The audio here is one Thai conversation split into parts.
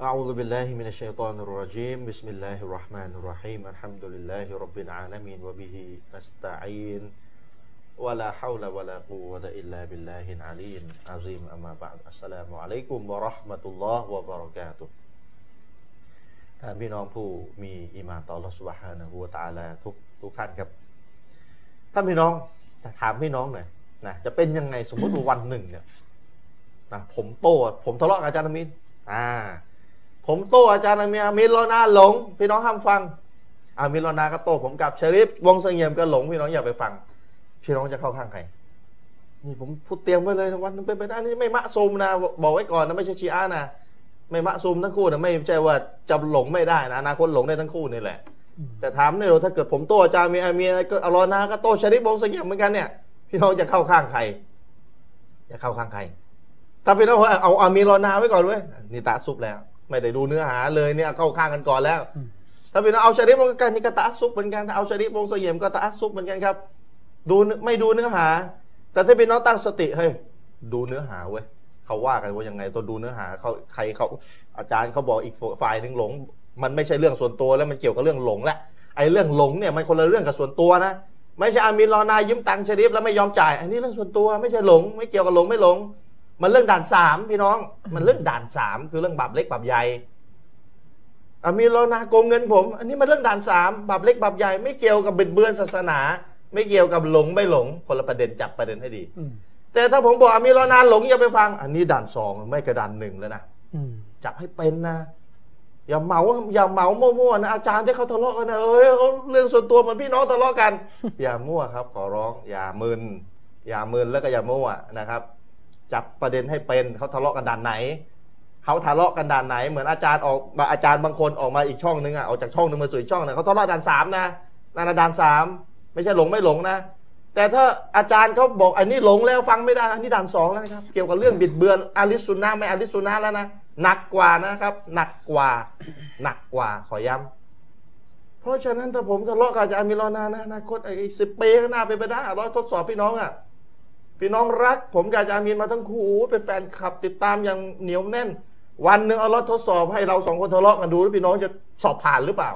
أعوذ بالله من الشيطان الرجيم بسم الله الرحمن الرحيم الحمد لله رب العالمين وبه نستعين ولا حول ولا قوة إلا بالله العلي العظيم أما بعد السلام عليكم ورحمة الله وبركاته ท่านพี่น้องผู้มีอิมานต่อ Allah سبحانه และ تعالى ทุกทุกท่านครับท่านพี่น้องจะถามพี่น้องหน่อยนะจะเป็นยังไงสมมติว่าวันหนึ่งเนี่ยนะผมโตผมทะเลาะกับอาจารย์อามินอ่า ผมโตอาจารย์อามีอามิรอนาหลง พี่น้องห้ามฟัง อามิรอนาก็โตผมกับชริฟวงเสงี่ยมก็หลงพี่น้องอย่าไปฟัง พี่น้องจะเข้าข้างใครนี่ผมพูดเตรียมไว้เลยวันนึงเป็นไปได้นี่ไม่มะซูมนะ บอกไว้ก่อนนะไม่ใช่ชีอานะไม่มะซูมทั้งคู่นะไม่ใช่ว่าจะหลงไม่ได้นะอนาคตหลงได้ทั้งคู่นี่แหละ แต่ถามเนี่ยถ้าเกิดผมโตอาจารย์มีอามีอะไรก็อรอนาก็โตชริฟวงเสงี่ยมเหมือนกันเนี่ย พี่น้องจะเข้าข้างใครจะเข้าข้างใครถ้าพี่น้องเอาอามีรอนาไว้ก่อนเว้ยนี่ตาซุปแล้ว ไม่ได้ดูเนื้อหาเลยเนี่ยเข้าข้างกันก่อนแล้ว ถ้าพี่น้องเอาชริฟวงกันนี่ก็ตาซุปเหมือนกันถ้าเอาชริฟวงเสงี่ยมก็ตาซุปเหมือนกันครับ ดูไม่ดูเนื้อหา แต่ถ้าพี่น้องตั้งสติเฮ้ยดูเนื้อหาเว้ยเขาว่ากันว่ายังไงตัวดูเนื้อหาเขาใครเขาอาจารย์เขาบอกอีกฝ่ายหนึ่งหลง มันไม่ใช่เรื่องส่วนตัวแล้วมันเกี่ยวกับเรื่องหลงแหละไอ้เรื่องหลงเนี่ยมันคนละเรื่องกับส่วนตัวนะไม่ใช่อามินรอนายยืมตังค์ชริฟแล้วไม่ยอมจ่ายอันนี้เรื่องส่วนตัวไม่ใช่หลง ไม่เกี่ยวกับหลงไม่หลง มันเรื่องด่านสามพี่น้อง มันเรื่องด่านสามคือเรื่องบาปเล็กบาปใหญ่อามีรอนาโกงเงินผม อันนี้มันเรื่องด่านสามบาปเล็กบาปใหญ่ไม่เกี่ยวกับบิดเบือนศาสนา ไม่เกี่ยวกับหลงไม่หลง คนละประเด็นจับประเด็นให้ดี แต่ถ้าผมบอกอามีรอนาหลงอย่าไปฟัง อันนี้ด่านสองไม่กระด่านหนึ่งแล้วนะจับให้เป็นนะอย่าเหมาอย่าเหมามั่วๆนะอาจารย์ที่เขาทะเลาะกันนะเอ้ยเรื่องส่วนตัวเหมือนพี่น้องทะเลาะกัน อย่ามั่วครับ ขอร้อง อย่ามึนอย่ามึนแล้วก็อย่ามั่วนะครับ จับประเด็นให้เป็นเขาทะเลาะกันด่านไหนเขาทะเลาะกันด่านไหนเหมือนอาจารย์ออกมาอาจารย์บางคนออกมาอีกช่องนึงอะออกจากช่องนึงมาสู่อีกช่องนึงเขาทะเลาะด่านสามนะนั่นด่านสามไม่ใช่หลงไม่หลงนะ แต่ถ้าอาจารย์เขาบอกอันนี้หลงแล้วฟังไม่ได้อันนี้ด่านสองแล้วนะครับเกี่ยวกับเรื่องบิดเบือนอาลิสุนนะไม่อาลิสุนนะแล้วนะหนักกว่านะครับ หนักกว่าหนักกว่าขอย้ำเพราะฉะนั้นถ้าผมทะเลาะกับอาจารย์มิลอนานะอนาคตไอ้สิบปีข้างหน้าไปไปได้ร้อยทดสอบพี่น้องอะ พี่น้องรัก ผมกับอาจารย์มีนมาทั้งคู่เป็นแฟนคลับติดตามอย่างเหนียวแน่น วันหนึ่งเอารถทดสอบให้เราสองคนทะเลาะกันดูแล้วพี่น้องจะสอบผ่านหรือเปล่า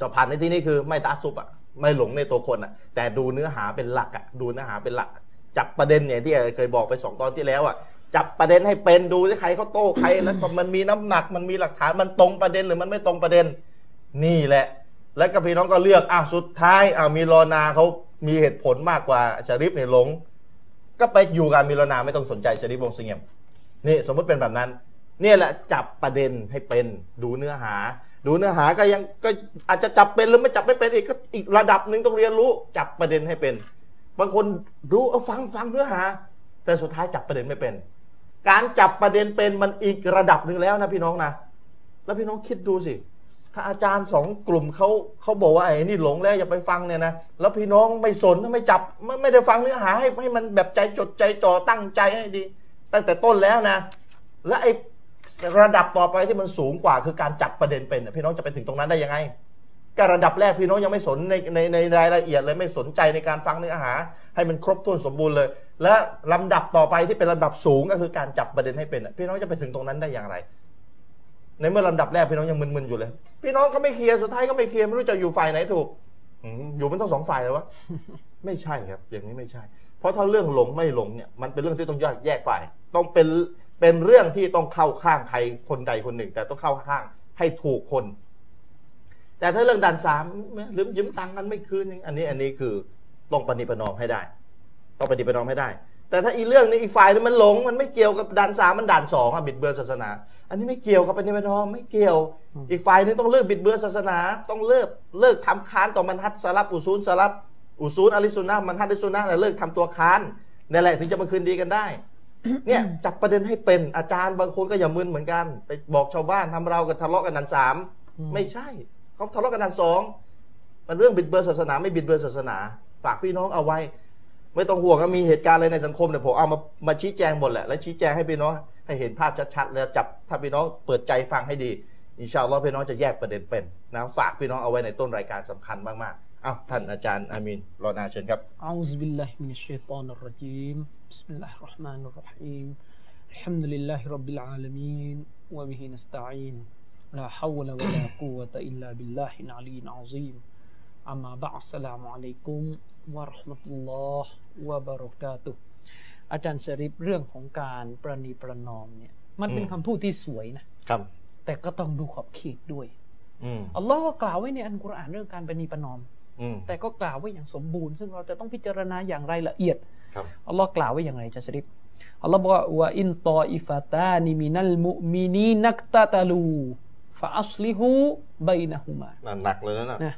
สอบผ่านในที่นี้คือไม่ตาซุบอะไม่หลงในตัวคนอะ แต่ดูเนื้อหาเป็นหลักอะดูเนื้อหาเป็นหลัก จับประเด็นเนี่ยที่เคยบอกไปสองตอนที่แล้วอะจับประเด็นให้เป็นดูที่ใครเขาโต้ใครแล้วมันมีน้ำหนักมันมีหลักฐานมันตรงประเด็นหรือมันไม่ตรงประเด็น นี่แหละ แล้วก็พี่น้องก็เลือกอะสุดท้ายอะมีรอนาเขา มีเหตุผลมากกว่าชาริฟเนี่ยหลง ก็ไปอยู่กับมีรอนาไม่ต้องสนใจชาริฟวงเสงี่ยมนี่สมมติเป็นแบบนั้น เนี่ยแหละจับประเด็นให้เป็นดูเนื้อหา ดูเนื้อหาก็ยังก็อาจจะจับเป็นหรือไม่จับไม่เป็นอีกก็อีกระดับหนึ่งต้องเรียนรู้จับประเด็นให้เป็น บางคนรู้เอาฟังฟังเนื้อหา แต่สุดท้ายจับประเด็นไม่เป็น การจับประเด็นเป็นมันอีกระดับหนึ่งแล้วนะพี่น้องนะแล้วพี่น้องคิดดูสิ ถ้าอาจารย์สองกลุ่มเขาเขาบอกว่าไอ้นี่หลงแล้วอย่าไปฟังเนี่ยนะแล้วพี่น้องไม่สนไม่จับไม่ไม่ได้ฟังเนื้อหาให้ให้มันแบบใจจดใจจ่อตั้งใจให้ดี ตั้งแต่ต้นแล้วนะ และไอ้ระดับต่อไปที่มันสูงกว่าคือการจับประเด็นเป็นพี่น้องจะไปถึงตรงนั้นได้ยังไงก็ระดับแรกพี่น้องยังไม่สนในในในรายละเอียดเลยไม่สนใจในการฟังเนื้อหา ให้มันครบถ้วนสมบูรณ์เลย และลำดับต่อไปที่เป็นลำดับสูงก็คือการจับประเด็นให้เป็นพี่น้องจะไปถึงตรงนั้นได้อย่างไร ในเมื่อลำดับแรกพี่น้องยังมึนๆอยู่เลย พี่น้องก็ไม่เคลียร์สุดท้ายก็ไม่เคลียร์ไม่รู้จะอยู่ฝ่ายไหนถูกอยู่มันต้องสองฝ่ายเลยวะไม่ใช่ครับ อย่างนี้ไม่ใช่ เพราะถ้าเรื่องหลงไม่หลงเนี่ยมันเป็นเรื่องที่ต้องแยกแยกฝ่าย ต้องเป็นเป็นเรื่องที่ต้องเข้าข้างใครคนใดคนหนึ่ง แต่ต้องเข้าข้างให้ถูกคน แต่ถ้าเรื่องด่านสามลืมยืมตังค์กันไม่คืนอันนี้อันนี้คือต้องปฏิปนอมให้ได้ ต้องปฏิปนอมให้ได้ แต่ถ้าอีเรื่องนี้อีกฝ่ายนึงมันหลง มันไม่เกี่ยวกับด่านสามมันด่านสองอะบิดเบือนศาสนา อันนี้ไม่เกี่ยวกับปฏิปนอมไม่เกี่ยว อีกฝ่ายนึงต้องเลิกบิดเบือนศาสนา ต้องเลิกเลิกทำค้านต่อมันฮัดสลับอุซูลสลับอุซูลอลิสุนนะมันฮัดอลิสุนนะเลิกทำตัวค้านนี่แหละถึงจะมาคืนดีกันได้เนี่ยจับประเด็นให้เป็นอาจารย์บางคนก็อย่ามึนเหมือนกัน ไปบอกชาวบ้านทำเรากันทะเลาะกันนันสามไม่ใช่เขาทะเลาะกันนันสองมันเรื่องบิดเบือนศาสนาไม่บิดเบือนศาสนา ฝากพี่น้องเอาไว้ ไม่ต้องห่วงมีเหตุการณ์อะไรในสังคมเนี่ยผมเอามามาชี้แจงหมดแหละและชี้แจงให้พี่น้องให้เห็นภาพชัดๆแล้วจับถ้าพี่น้องเปิดใจฟังให้ดีอินชาอัลลอฮ์พี่น้องจะแยกประเด็นเป็นนะฝากพี่น้องเอาไว้ในต้นรายการสำคัญมากๆอ้าวท่านอาจารย์อามินรอนาเชิญครับอัลลอฮฺบิลลาฮิมินัชชัยฏอนรรจีมบิสมิลลาฮิรเราะห์มานุรเราะฮีมณ์ลิลอัลลอฮฺรับบิลฺอัลอ لله رب العالمين وبه نستعين لا حول ولا ะลา إلا بالله العلي العظيم أما بعد السلام عليكم วะราะหมตุลลอฮ์วะบารอกาตุอาจารย์ชริปเรื่องของการประนีประนอมเนี่ย มันเป็นคำพูดที่สวยนะครับ แต่ก็ต้องดูขอบเขตด้วยอัลลอฮ์ก็กล่าวไว้ในอัลกุรอานเรื่องการประนีประนอมแต่ก็กล่าวไว้อย่างสมบูรณ์ ซึ่งเราจะต้องพิจารณาอย่างไรละเอียดอัลลอฮ์กล่าวไว้อย่างไรอาจารย์ชะรีฟอัลลอฮ์บอกว่าوإن طائفتان من المؤمنين اقتتلوا فأصلحوا بينهماหนักเลยนะนะ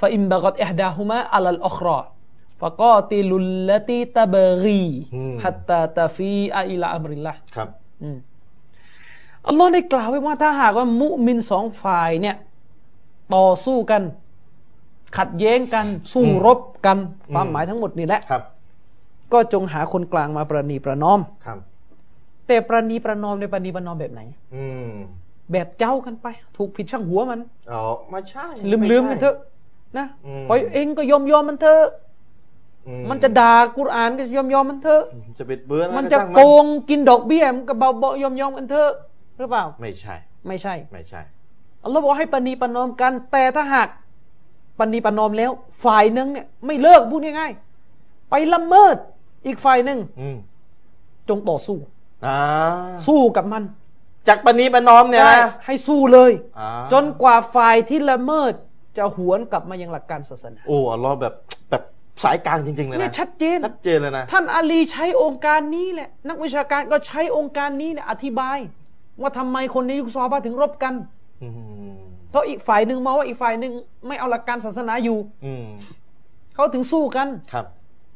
فإن بغت إحداهما على الأخرى فقاتلوا التي تبغي حتى تفيء إلى أمر الله ครับอืมอัลลอฮ์ได้กล่าวไว้ว่าถ้าหากว่ามุมินสองฝ่ายเนี่ย ต่อสู้กัน ขัดแย้งกัน สู้รบกันความหมายทั้งหมดนี่แหละครับ ก็จงหาคนกลางมาประนีประนอมครับ แต่ประนีประนอมในประนีประนอมแบบไหน อืมแบบเจ้ากันไป ถูกผิดช่างหัวมันอ๋อไม่ใช่ ลืมไใช่ลืมกันเถอะ นะอืมปล่อยเองก็ยอมยอมมันเถอะอืมันจะด่ากุรอานก็ยอมยอมมันเถอะจะบิดเบือนอไรมันจะช่างโกงกินดอกเบี้ยมันก็เบาเบายอมยอมกันเถอะหรือเปล่า ไม่ใช่ ไม่ใช่ ไม่ใช่อัลลอฮ์บอกให้ปณีประนอมกัน แต่ถ้าหากปณีประนอมแล้ว ฝ่ายหนึ่งเนี่ย ไม่เลิกพูดง่ายๆไปละเมิดอีกฝ่ายหนึ่งอืมจงต่อสู้อ่าสู้กับมัน จากปณีประนอมเนี่ยใช่นะให้สู้เลยอ่าจนกว่าฝ่ายที่ละเมิด จะหวนกลับมายังหลักการศาสนา โอ้อัลลอฮ์แบบแบบสายกลางจริงๆเลยเนี่ยนะชัดเจน ชัดเจนเลยนะ ท่านอาลีใช้องค์การนี้แหละ นักวิชาการก็ใช้องค์การนี้เนี่ยอธิบาย ว่าทำไมคนในยุคซอฮาบะห์ถึงรบกัน อืมเพราะอีกฝ่ายหนึ่งมองว่าอีกฝ่ายหนึ่งไม่เอาหลักการศาสนาอยู่ อืมเขาถึงสู้กัน ครับ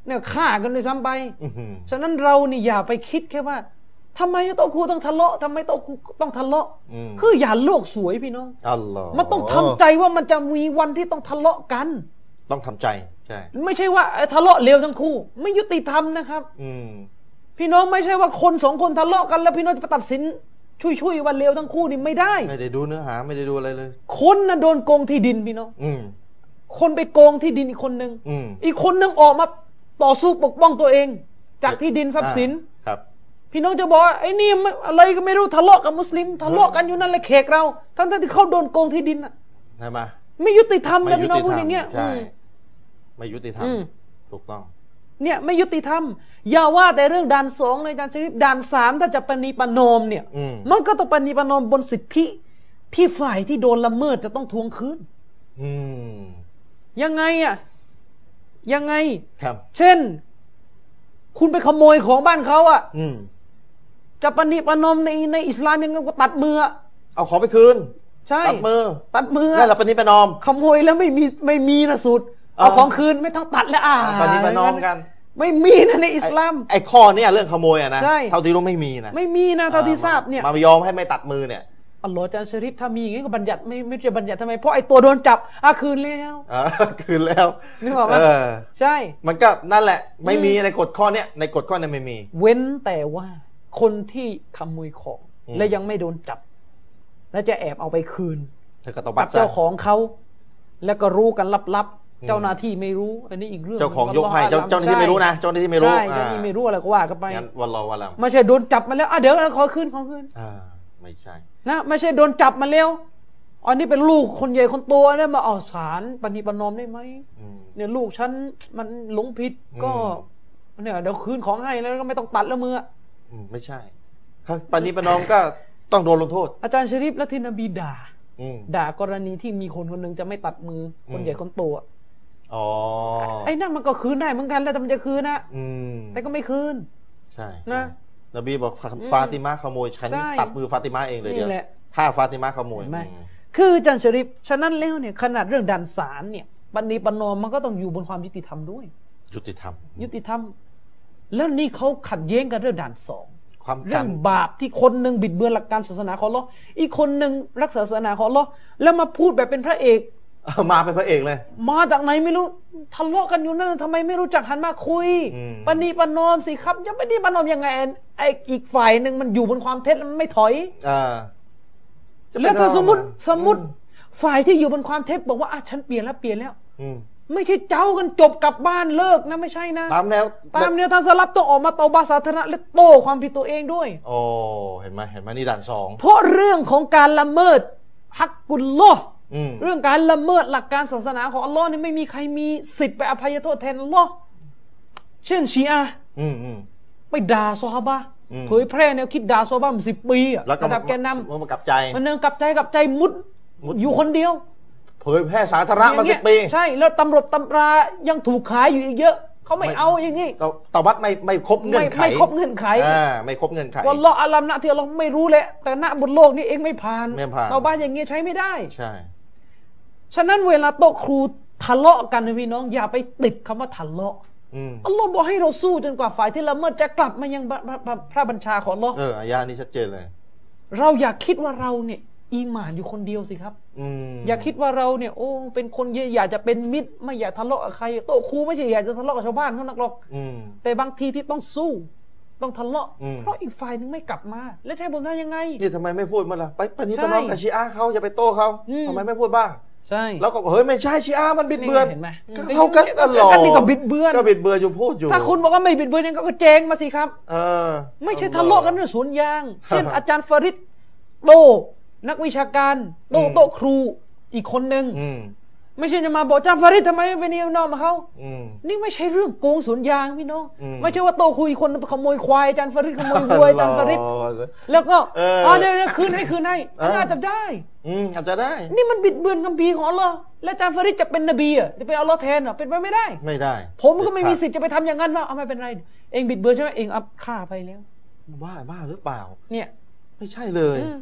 เนี่ยฆ่ากันด้วยซ้ำไป อือหือ ฉะนั้นเรานี่อย่าไปคิดแค่ว่า ทำไมโต๊ะครูต้องทะเลาะทำไมโต๊ะครูต้องทะเลาะอืมคืออย่าโลกสวยพี่น้องอัลลอฮ์มันต้องทำใจว่ามันจะมีวันที่ต้องทะเลาะกัน ต้องทำใจใช่ไม่ใช่ว่าเอ้ยทะเลาะเลวทั้งคู่ ไม่ยุติธรรมนะครับ อืมพี่น้องไม่ใช่ว่าคนสองคนทะเลาะกันแล้วพี่น้องจะไปตัดสินช่วยๆว่าเลวทั้งคู่นี่ไม่ได้ ไม่ได้ดูเนื้อหาไม่ได้ดูอะไรเลย คนน่ะโดนโกงที่ดินพี่น้องอืมคนไปโกงที่ดินอีกคนหนึ่งอืมอีกคนหนึ่งออกมาต่อสู้ปกป้องตัวเอง จากที่ดินทรัพย์สินอ่าครับ พี่น้องจะบอกว่าไอ้นี่ไม่อะไรก็ไม่รู้ทะเลาะกับมุสลิมทะเลาะกันอยู่นั่นแหละเขกเรา ทั้งๆที่เขาโดนโกงที่ดินน่ะใช่ไหมไม่ยุติธรรมไม่นะยุพี่น้องติพูดธรอรมย่างเงี้ยใช่อืมไม่ยุติธรรมอืมถูกต้องเนี่ยไม่ยุติธรรม อย่าว่าแต่เรื่องด่านสองเลยอาจารย์ชริปด่านสามถ้าจะปณีประนอมเนี่ยอืมมันก็ต้องปณีประนอมบนสิทธิที่ฝ่ายที่โดนละเมิดจะต้องทวงคืนอืมยังไงอะยังไง ครับ เช่น คุณไปขโมยของบ้านเขาอะอืม จะปณีประนอมในในอิสลามยังไงก็ตัดมืออะเอาของไปคืน ใช่ตัดมือ ตัดมือนั่นแหละปณิประนอมขโมยแล้วไม่มีไม่มีนะสุด เอาอ่าของคืนไม่ต้องตัดแล้วอ่าปณิประนอมกัน ไม่มีนะในอิสลาม ไอ้ข้อเนี่ยเรื่องขโมยอะนะใช่เท่าที่รู้ไม่มีนะไม่มีนะเท่าที่ทราบเนี่ยมายอมให้ไม่ตัดมือเนี่ยอัลลอฮ์อาจารย์ชริฟถ้ามีอย่างงี้ก็บัญญัติไม่ไม่จะบัญญัติทำไมเพราะไอ้ตัวโดนจับอะคืนแล้วอ่าคืนแล้วนึกออกไหมเออใช่ มันก็นั่นแหละ ไม่มีในกฎข้อเนี้ยในกฎข้อเนี้ยไม่มี เว้นแต่ว่า คนที่ขโมยของอืมและยังไม่โดนจับ และจะแอบเอาไปคืนเธอก็ต้องกับับตรเจ้าของเขา แล้วก็รู้กันลับอืมๆเจ้าหน้าที่ไม่รู้ อันนี้อีกเรื่องเจ้าของยกให้อัลลเจ้าฮฺเจ้าหน้าที่ไม่รู้นะเจ้าหน้าที่ไม่รู้ใช่เจ้าหน้าที่ไม่รู้อะไรก็ว่ากันไปงั้นวันรอวันหลังไม่ใช่โดนจับมาแล้วอะเดี๋ยวขอคืนขอคืนอ่าไม่ใช่นะไม่ใช่โดนจับมาแล้วอันนี้เป็นลูกคนใหญ่คนโตเนี่ยมาเอาสารปณิประนอมได้ไหมอืมเนี่ยลูกฉันมันหลงผิดก็อืเนี่ยเดี๋ยวคืนของให้แล้วก็ไม่ต้องตัดแล้วมือ อืมไม่ใช่เขาปณิประนอมก็ต้องโดนลงโทษ อาจารย์ชริปและที่นบีด่า อืม ด่ากรณีที่มีคนคนหนึ่งจะไม่ตัดมืออม คนใหญ่คนโตอะอ๋อไอ้นั่นมันก็คืนได้เหมือนกันแล้วแต่มันจะคืนนะอืมแต่ก็ไม่คืน ใช่นะ นบีบอกฟาฟาติมาขโมยฉันใช่ตัดมือฟาติมาเองเลยเดียวนี่แหละถ้าฟาติมาขโมยเห็นไหม อืมคืออาจารย์ชริปฉะนั้นแล้วเนี่ยขนาดเรื่องดันสารเนี่ยปณีประนอมมันก็ต้องอยู่บนความยุติธรรมด้วย ยุติธรรม ยุติธรรม แล้วนี่เขาขัดแย้งกันเรื่องด่านสองความเรื่กัอนงบาปที่คนหนึ่งบิดเบือนหลักการศาสนาของอัลลอฮ์อีกคนหนึ่งรักษาศาสนาของอัลลอฮ์แล้วมาพูดแบบเป็นพระเอกเอามาเป็นพระเอกเลย มาจากไหนไม่รู้ทะเลาะกันอยู่นั่นทำไมไม่รู้จักหันมาคุยอืมปณีประนอมสิครับจะปณีประนอมยังไงไอ้อีกฝ่ายหนึ่งมันอยู่บนความเท็จแล้วมันไม่ถอยอ่าจะไปแล้วถ้าสมมติเล่าาสมมติฝ่ายที่อยู่บนความเท็จบอกว่าอะฉันเปลี่ยนแล้วเปลี่ยนแล้วอืม ไม่ใช่เจ้ากันจบกลับบ้านเลิกนะไม่ใช่นะ ตามแนวตามแนวทางสลับต้องออกมาเตาบาสาธารณะและโต้ความผิดตัวเองด้วย โอ้เห็นไหมเห็นไหมนี่ด่านสองเพราะเรื่องของการละเมิดฮักกุลลอฮ์อืมเรื่องการละเมิดหลักการศาสนาของอัลลอฮ์นี่ไม่มีใครมีสิทธิ์ไปอภัยโทษแทนอัลลอฮ์เช่นชีอะห์อืมอืมไปด่าซอฮาบะห์อืมเผยแพร่แนวคิดด่าซอฮาบะห์มาสิบปีอะแล้วก็ระดับแกนนมันมากลับใจำมันเนินกลับใจกลับใจมุดมุดอยู่คนเดียว เผยแพร่สาธารณะมาสิบปี ใช่ แล้วตำรวจตำรายังถูกขายอยู่อีกเยอะเขาไม่ไม่เอาอย่างนี้ก็ตบัดไม่ไม่ครบเงื่อนไขไม่ไม่ครบเงื่อนไขอ่าไม่ครบเงื่อนไขวันละอัลลัมนะที่เราไม่รู้แหละแต่ณบนโลกนี้เองไม่ผ่านไม่ผ่านเตาบ้านอย่างเงี้ยใช้ไม่ได้ใช่ ฉะนั้นเวลาโต๊ะครูทะเลาะกันนะพี่น้องอย่าไปติดคำว่าทะเลาะอืมอัลลอฮ์บอกให้เราสู้จนกว่าฝ่ายที่ละเมิดจะกลับมายังพระพระพระพระบัญชาของอัลลอฮ์เอออายานี้ชัดเจนเลย เราอยากคิดว่าเราเนี่ย อีหมานอยู่คนเดียวสิครับอืมอย่าคิดว่าเราเนี่ยโอ้เป็นคนเยอะอยากจะเป็นมิตร ไม่อยากทะเลาะกับใครโต๊ะครูไม่ใช่อยากจะทะเลาะกับชาวบ้านเขานักหรอกอืมแต่บางทีที่ต้องสู้ต้องทะเลาะอืมเพราะอีกฝ่ายนึงไม่กลับมา แล้วจะใช่ผมทำยังไงนี่ทำไมไม่พูดมาล่ะไปปณิใช่ปนอมกับชีอาเขาจะไปโต้เขาอืมทำไมไม่พูดบ้างใช่แล้วก็บอกเฮ้ยไม่ใช่ชีอามันบิดเบือนเห็นไหมก็เขาก็ตลอดก็นี่ก็บิดเบือนก็บิดเบือนอยู่พูดอยู่ ถ้าคุณบอกว่าไม่บิดเบือนเนี่ยก็แจ้งมาสิครับ เออ ไม่ใช่ทะเลาะกันเรื่องสวนยาง เช่นครับอาจารย์ฟาริดโต นักวิชาการโตอืมโตครูอีกคนหนึ่งอืมไม่ใช่จะมาบอกอาจารย์ฟาริดทำไมไม่เป็นนิวนอมกับเขาอืมนี่ไม่ใช่เรื่องโกงสวนยางพี่น้องอืมไม่ใช่ว่าโตคุยคนขโมยควายอาจารย์ฟาริดขโมยวัวอาจารย์ฟาริดรอเลยแล้วก็เอออ๋อเดี๋ยวเดี๋ยวคืนให้คืนให้เออน่าจะได้อืมอาจจะได้ นี่มันบิดเบือนคัมภีร์ของอัลลอฮ์และอาจารย์ฟาริดจะเป็นนบีอะจะเป็นอัลลอฮ์แทนเหรอะเป็นไปไม่ได้ ไม่ได้ ผมก็ไม่มีสิทธิ์จะไปทำอย่างนั้นว่าเอาไม่เป็นไร เองบิดเบือนใช่ไหมเองอัพฆ่าไปแล้วบ้าบ้าหรือเปล่า เนี่ย ไม่ใช่เลยอืม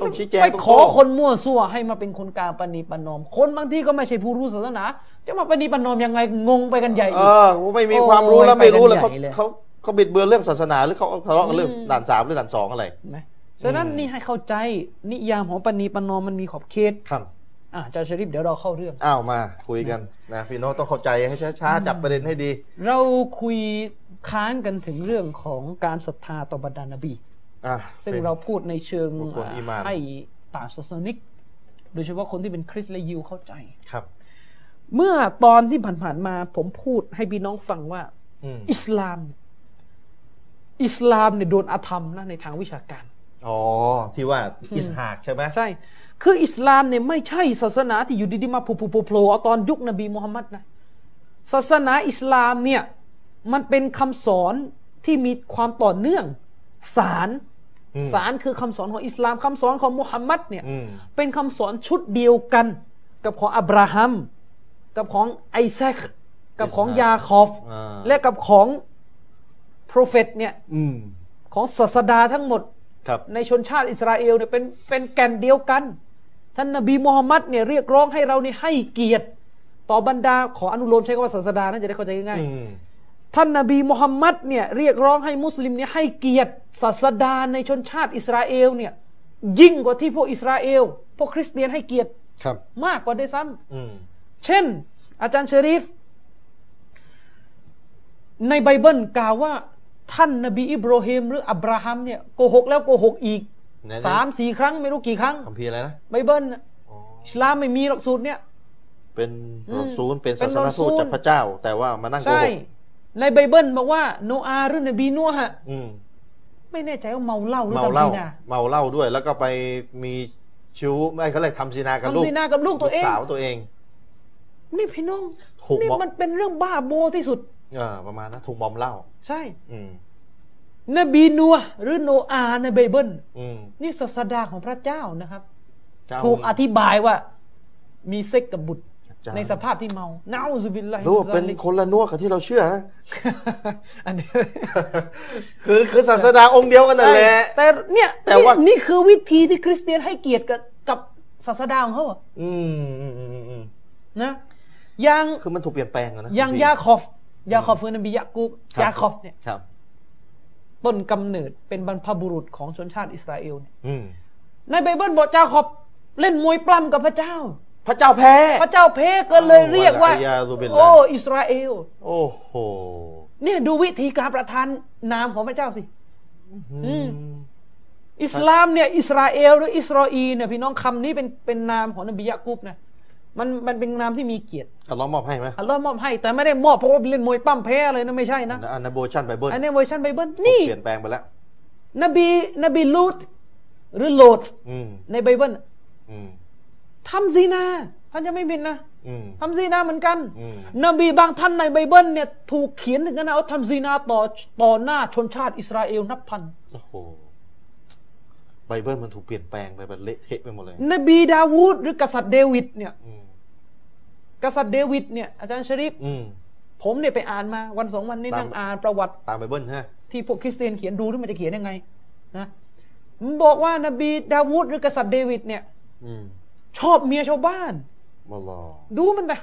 ต้องชี้แจงไปตรงขอคนมั่วซั่วให้มาเป็นคนกลางปณีประนอม คนบางทีก็ไม่ใช่ผู้รู้ศาสนา จะมาปณีประนอมยังไงงงไปกันใหญ่เออีกอไม่มีความรู้แล้วโอ้ยไม่รู้เลยไปเขากันใหญ่เลยเขาเขาบิดเบือนเรื่องศาสนาหรือเขาทะเลาะกันเรื่องอืมด่านสามหรือด่านสองอะไรเห็นไหมฉะนั้นนี่ให้เข้าใจนิยามของปณีประนอมมันมีขอบเขตครับอะอาจารย์ชริฟเดี๋ยวเราเข้าเรื่องอ้าวมาคุยกันนะพี่โน้ตต้องเข้าใจให้ช้าๆจับประเด็นให้ดี เราคุยค้างกันถึงเรื่องของการศรัทธาต่อบรรดานาบีอะ ซึ่งเป็นเราพูดในเชิงบุคคลอีหม่านให้ต่างศาสนิก โดยเฉพาะคนที่เป็นคริสต์และยิวเข้าใจครับ เมื่อตอนที่ผ่านๆมาผมพูดให้พี่น้องฟังว่าอืมอิสลาม อิสลามเนี่ยโดนอาธรรมนะในทางวิชาการอ๋อ ที่ว่าอิสหากใช่ไหมใช่ คืออิสลามเนี่ยไม่ใช่ศาสนาที่อยู่ดีๆมาโผล่ๆเอาตอนยุคนบีมุฮัมมัดนะศาสนาอิสลามเนี่ยมันเป็นคำสอนที่มีความต่อเนื่องสารอืม สารคือคำสอนของอิสลามคำสอนของมุฮัมมัดเนี่ยอืมเป็นคำสอนชุดเดียวกัน กับของอับราฮัม กับของไอแซคกับของอิสฮากยาคอฟอ่าและกับของ prophet เนี่ยอืมของศาสดาทั้งหมดครับในชนชาติอิสราเอลเนี่ยเป็นเป็นแก่นเดียวกัน ท่านนบีมูฮัมมัดเนี่ยเรียกร้องให้เรานี่ให้เกียรติ ต่อบรรดาขออนุโลมใช้คำว่าศาสดานะจะได้เข้าใจง่ายอืมๆ ท่านนบีมูฮัมมัดเนี่ยเรียกร้องให้มุสลิมเนี่ยให้เกียรติศาสดาในชนชาติอิสราเอลเนี่ยยิ่งกว่าที่พวกอิสราเอล พวกคริสเตียนให้เกียรติครับ มากกว่าด้วยซ้ำอืมเช่น อาจารย์ชะรีฟในไบเบิลกล่าวว่า ท่านนบีอิบราฮิมหรืออับราฮัมเนี่ยโกหกแล้วโกหกอีกไหนๆสามสี่ครั้งไม่รู้กี่ครั้งคัมภีร์อะไรนะไบเบิลน่ะอ๋ออิสลามไม่มีหลักสูตรเนี่ย เป็นอืมรอซูลเป็นเป็นศาสนทูตรอซูลจากพระเจ้า แต่ว่ามานั่งโกใช่หก ในไบเบิลบอกว่าโนอาหรือนบีนัวฮะอืมไม่แน่ใจว่าเมาเหล้าหรือเมาทำเหล้าซีนาเมาเหล้าด้วย แล้วก็ไปมีชู้ไม่เขาเรียกทำซีนากับลูกทำซีนากับลูกตัวเองสาวตัวเอง นี่พี่น้องถูกนี่มอมมันเป็นเรื่องบ้าบอที่สุดเออประมาณนั้นถูกมอมเหล้าใช่ อืมนบีนัวหรือโนอาในไบเบิลอืมนี่ศาสดาของพระเจ้านะครับเจ้าถูกอธิบายว่ามีเซ็กส์กับบุตรเจ้า ในสภาพที่เมาنعوذ بالله من ذلك คนละนัวกับที่เราเชื่อนะอันนี้คือคือศาสดาองค์เดียวกันนั่นแหละแต่เนี่ยแต่ว่านี่นี่คือวิธีที่คริสเตียนให้เกียรติกับกับศาสดาของเขาอะอืมอืมอืมอืมนะอย่างคือมันถูกเปลี่ยนแปลงอะนะอย่างคุณพี่ยาคอฟยาคอฟคือนบียะกูบครับยาคอฟเนี่ยครับ ต้นกำเนิดเป็นบรรพบุรุษของชนชาติอิสราเอลเนี่ยอืมในไบเบิลบอกยาคอฟเล่นมวยปล้ำกับพระเจ้าพ ระเจ้าแพ้ พระเจ้าเพก็เลยเรียกว่าالعياذ بالله โอ้อิสราเอล โอ้โหเนี่ยดูวิธีการประทานนามของพระเจ้าสิอืมอิสลามเนี่ยอิสราเอลหรืออิสราอีเนี่ยพี่น้องคำนี้เป็นเป็นนามของนบียะกุบนะมันมันเป็นนามที่มีเกียรติอัลลอฮ์มอบให้ไหมอัลลอฮ์มอบให้แต่ไม่ได้มอบเพราะว่าเล่นมวยปล้ำแพ้อะไรนะไม่ใช่นะอันนั้นเวอร์ชันไบเบิลอันนี้เวอร์ชันไบเบิลถูกนี่เปลี่ยนแปลงไปแล้วนบีนบีลูตหรือโลดอืมในไบเบิลอืม ทำซีนาท่านจะไม่ผิดนะอืมทำซีนาเหมือนกันอืมนบีบางท่านในไบเบิลเนี่ยถูกเขียนถึงขนาดว่าทำซีนาต่อต่อหน้าชนชาติอิสราเอลนับพันโอ้โหไบเบิลมันถูกเปลี่ยนแปลงไปแบบเละเทะไปหมดเลย นบีดาวูดหรือกษัตริย์เดวิดเนี่ยอืมกษัตริย์เดวิดเนี่ยอาจารย์ชริฟอืมผมเนี่ยไปอ่านมาวันสองวันนี้ตามนั่งอ่านประวัติตามไบเบิลใช่ไหมที่พวกคริสเตียนเขียนดูที่มันจะเขียนยังไงนะมันบอกว่านบีดาวูดหรือกษัตริย์เดวิดเนี่ยอืม ชอบเมียชาวบ้านมาลอดูมันนะ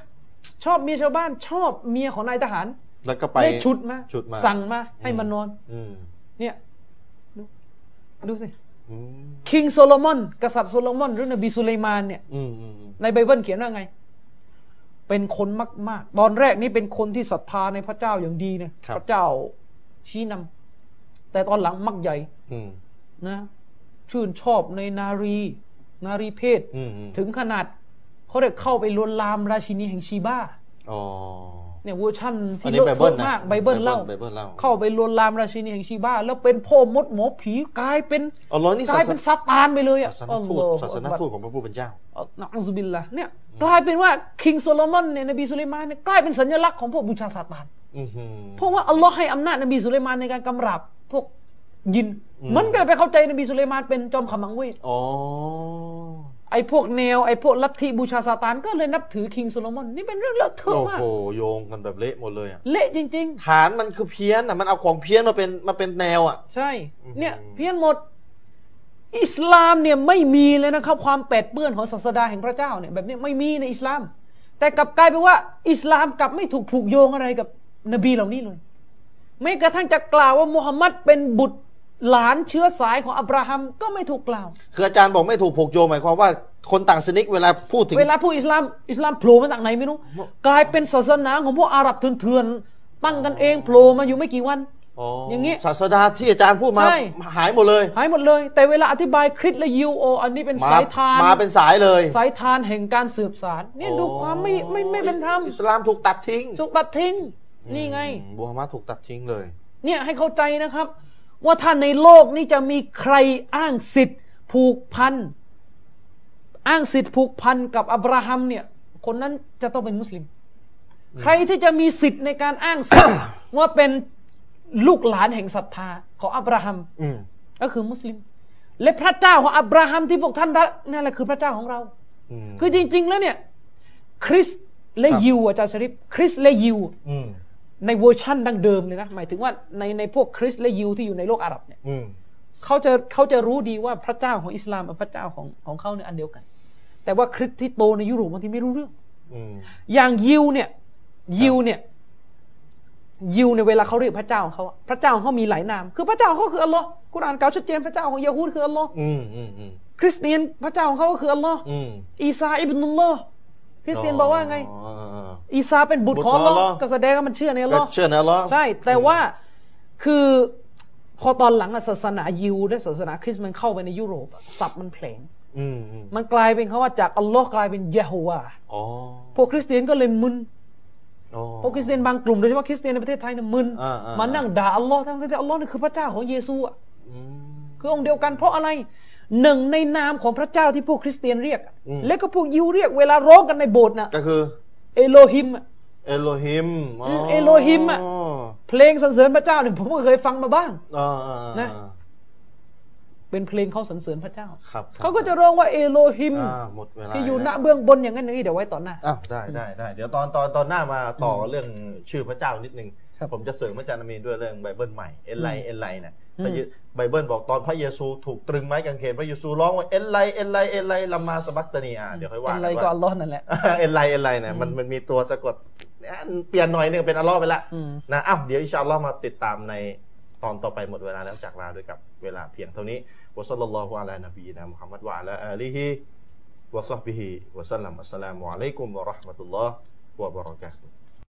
ชอบเมียชาวบ้าน ชอบเมียของนายทหาร แล้วก็ไปได้ชุดมาชุดมา สั่งมา ให้มันนอนอืมเนี่ยดูดูสิอืม King Solomon กษัตริย์โซโลมอน หรือนบีสุไลมานเนี่ยอืมอืมอืมในไบเบิลเขียนว่าไง เป็นคนมาก ๆ ตอนแรกนี่เป็นคนที่ศรัทธาในพระเจ้าอย่างดีเนี่ยพระเจ้าชี้นำแต่ตอนหลังมักใหญ่อืมนะชื่นชอบในนารี นารีเพศอืมอืมถึงขนาดเขาเรียกเข้าไปลวนลามราชินีแห่งชีบ้าอ๋อเนี่ยเวอร์ชันอัที่นนี้เลอะไบเบิเทลอะนะมากไบเบิลเล่าไบเบิลเล่า เข้าไปลวนลามราชินีแห่งชีบ้า แล้วเป็นพ่อมดหมอผีกลายเป็นอัลลอฮ์นี่กศาลายสเป็นนาซาตานไปเลยอะศาสนทูตอัลลอฮฺศาสนทูตของพระผู้เป็นเจ้านะอัลลอฮฺบิลละเนี่ยกลายเป็นว่า King Solomon เนี่ยนบีสุลัยมานเนี่ยกลายเป็นสัญลักษณ์ของพวกบูชาซาตานอือหือเพราะว่าอัลลอฮ์ให้อำนาจนบีสุลัยมานในการกำราบพวก ญินอืมมันก็เลยไปเข้าใจนบีสุลัยมานเป็นจอมขมังเวทอ๋อไอ้พวกแนวไอ้พวกลัทธิบูชาซาตานก็เลยนับถือ King Solomon นี่เป็นเรื่องเลอะเทอะโอ้มากโหโยงกันแบบเละหมดเลยอะเละจริงฐานมันคือเพี้ยนอะมันเอาของเพี้ยนมาเป็นมาเป็นแนวอะๆใช่อืมเนี่ยเพี้ยนหมด อิสลามเนี่ยไม่มีเลยนะครับความแปดเปื้อนของศาสดาแห่งพระเจ้าเนี่ยแบบนี้ไม่มีในอิสลาม แต่กลับกลายเป็นว่า อิสลามกลับไม่ถูกผูกโยงอะไรกับนบีเหล่านี้เลยไม่กระทั่งจะกล่าวว่ามุฮัมมัดเป็นบุตร หลานเชื้อสายของอับราฮัมก็ไม่ถูกกล่าว คืออาจารย์บอกไม่ถูกผูกโยงหมายความว่าคนต่างศาสนิกเวลาพูดถึง เวลาพูดอิสลามอิสลามโผล่มาจากไหนไม่รู้ กลายเป็นศาสนาของพวกอาหรับเถื่อนๆตั้งกันเองโผล่มาอยู่ไม่กี่วันอ๋ออย่างงี้ศาสดาที่อาจารย์พูดมาใช่หายหมดเลย หายหมดเลย แต่เวลาอธิบายคริสต์และยิวโออันนี้เป็นมาสายทานมาเป็นสายเลย สายทานแห่งการสืบสารเนี่ยดูความไม่ไม่ไม่เป็นธรรมอิสลามถูกตัดทิ้งถูกตัดทิ้ง นี่ไงอืมบูฮัมมัดถูกตัดทิ้งเลย เนี่ยให้เข้าใจนะครับ ว่าถ้าในโลกนี้จะมีใครอ้างสิทธิ์ผูกพัน อ้างสิทธิ์ผูกพันกับอับราฮัมเนี่ย คนนั้นจะต้องเป็นมุสลิม ใครที่จะมีสิทธิ์ในการอ้างสิทธิ์ว่าเป็นลูกหลานแห่งศรัทธาของอับราฮัมอืมก็คือมุสลิม และพระเจ้าของอับราฮัมที่พวกท่านรักนั่นแหละคือพระเจ้าของเราอืมคือจริง ๆ แล้วเนี่ย คริสต์และครับยิวอาจารย์ชริฟคริสต์และยิวอืม ในเวอร์ชั่นดั้งเดิมเลยนะ หมายถึงว่าในในพวกคริสต์และยิวที่อยู่ในโลกอาหรับเนี่ยอืมเขาจะเขาจะรู้ดีว่าพระเจ้าของอิสลามกับพระเจ้าของของเขาเนี่ยอันเดียวกัน แต่ว่าคริสต์ที่โตในยุโรปบางทีไม่รู้เรื่องอืมอย่างยิวเนี่ยยิวเนี่ยยิวในยเวลาเขาเรียกพระเจ้าของเขาอะพระเจ้าของเขามีหลายนาม คือพระเจ้าของเขาคืออัลลอฮ์กุรอานกล่าวชัดเจนพระเจ้าของยะฮูดคืออัลลอฮ์อืมอืมอืมคริสเตียนพระเจ้าของเขาก็คืออัลลอฮ์อืมอีซาอิบนุลลอฮ์ค ริสเตียนบอกว่าไงอ๋ออ๋ออ๋ออีซาเป็นบุตรของอัลลอฮ์ก็แสดงว่ามันเชื่อในอัลลก็อฮ์เชื่อนะเหรอใช่ แต่ว่าคือพอตอนหลังอะศาสนายิวและศาสนาคริสต์มันเข้าไปในยุโรปอะศัพท์มันเพลงอืมอืมมันกลายเป็นคำว่าจากอัลลอฮ์กลายเป็นยะโฮวาอ๋อพวกคริสเตียนก็เลยมึนอ๋อพวกคริสเตียนบางกลุ่มโดยเฉพาะคริสเตียนในประเทศไทยเนี่ยมึนอ่าอ่ามานั่งด่าอัลลอฮ์ทั้งที่อัลลอฮ์นี่คือพระเจ้าของเยซูอะอืมคือองค์เดียวกันเพราะอะไร หนึ่งในนามของพระเจ้าที่พวกคริสเตียนเรียกอะอืมและก็พวกยิวเรียกเวลาร้องกันในโบสถ์นะก็คือ เอโลฮิมอะเอโลฮิมอืมเอโลฮิมอะเพลงสรรเสริญพระเจ้าเนี่ยผมก็เคยฟังมาบ้างอ๋ออ๋ออ๋อนะเป็นเพลงเขาสรรเสริญพระเจ้าครับครับเขาก็จะร้องว่าเอโลฮิมอ่าหมดเวลาที่อยู่ณแล้วเบื้องบนอย่างนั้นอย่างนี้เดี๋ยวไว้ต่อหน้าอ้าวได้ได้ได้เดี๋ยวตอนตอนตอนหน้ามาต่ออเรื่องชื่อพระเจ้านิดนึงครับ ผมจะเสริมอาจารย์อามีนด้วยเรื่องไบเบิลใหม่เอ็นไลเอ็นไลเนี่ยอืมพระเยไบเบิลบอกตอนพระเยซูถูกตรึงไม้กางเขนพระเยซูร้องว่าเอ็นไลเอ็นไลเอ็นไลลัมมาสบักตานีอะเดี๋ยวค่อยว่าอะกันไรก็ว่าอัลลอฮ์นั่นแหละเอ็นไลเอ็นไลเนี่ยมันมันมีตัวสะกดเนี่ยเปลี่ยนหน่อยหนึงเป็นอัลลอฮ์ไปละอืมนะอ้าวเดี๋ยวอินชาอัลลอฮ์มาติดตามในตอนต่อไปหมดเวลาแล้วจากลาด้วยกับเวลาเพียงเท่านี้วะซัลลัลลอฮุอะลานบีนะมุฮัมมัดวะอะลาอาลีฮิวะซอฮบิฮิวะสัลลัมอัสสลามุอะลัยกุมวะเราะห์มะตุลลอฮ์วะบะเราะกาตุฮ์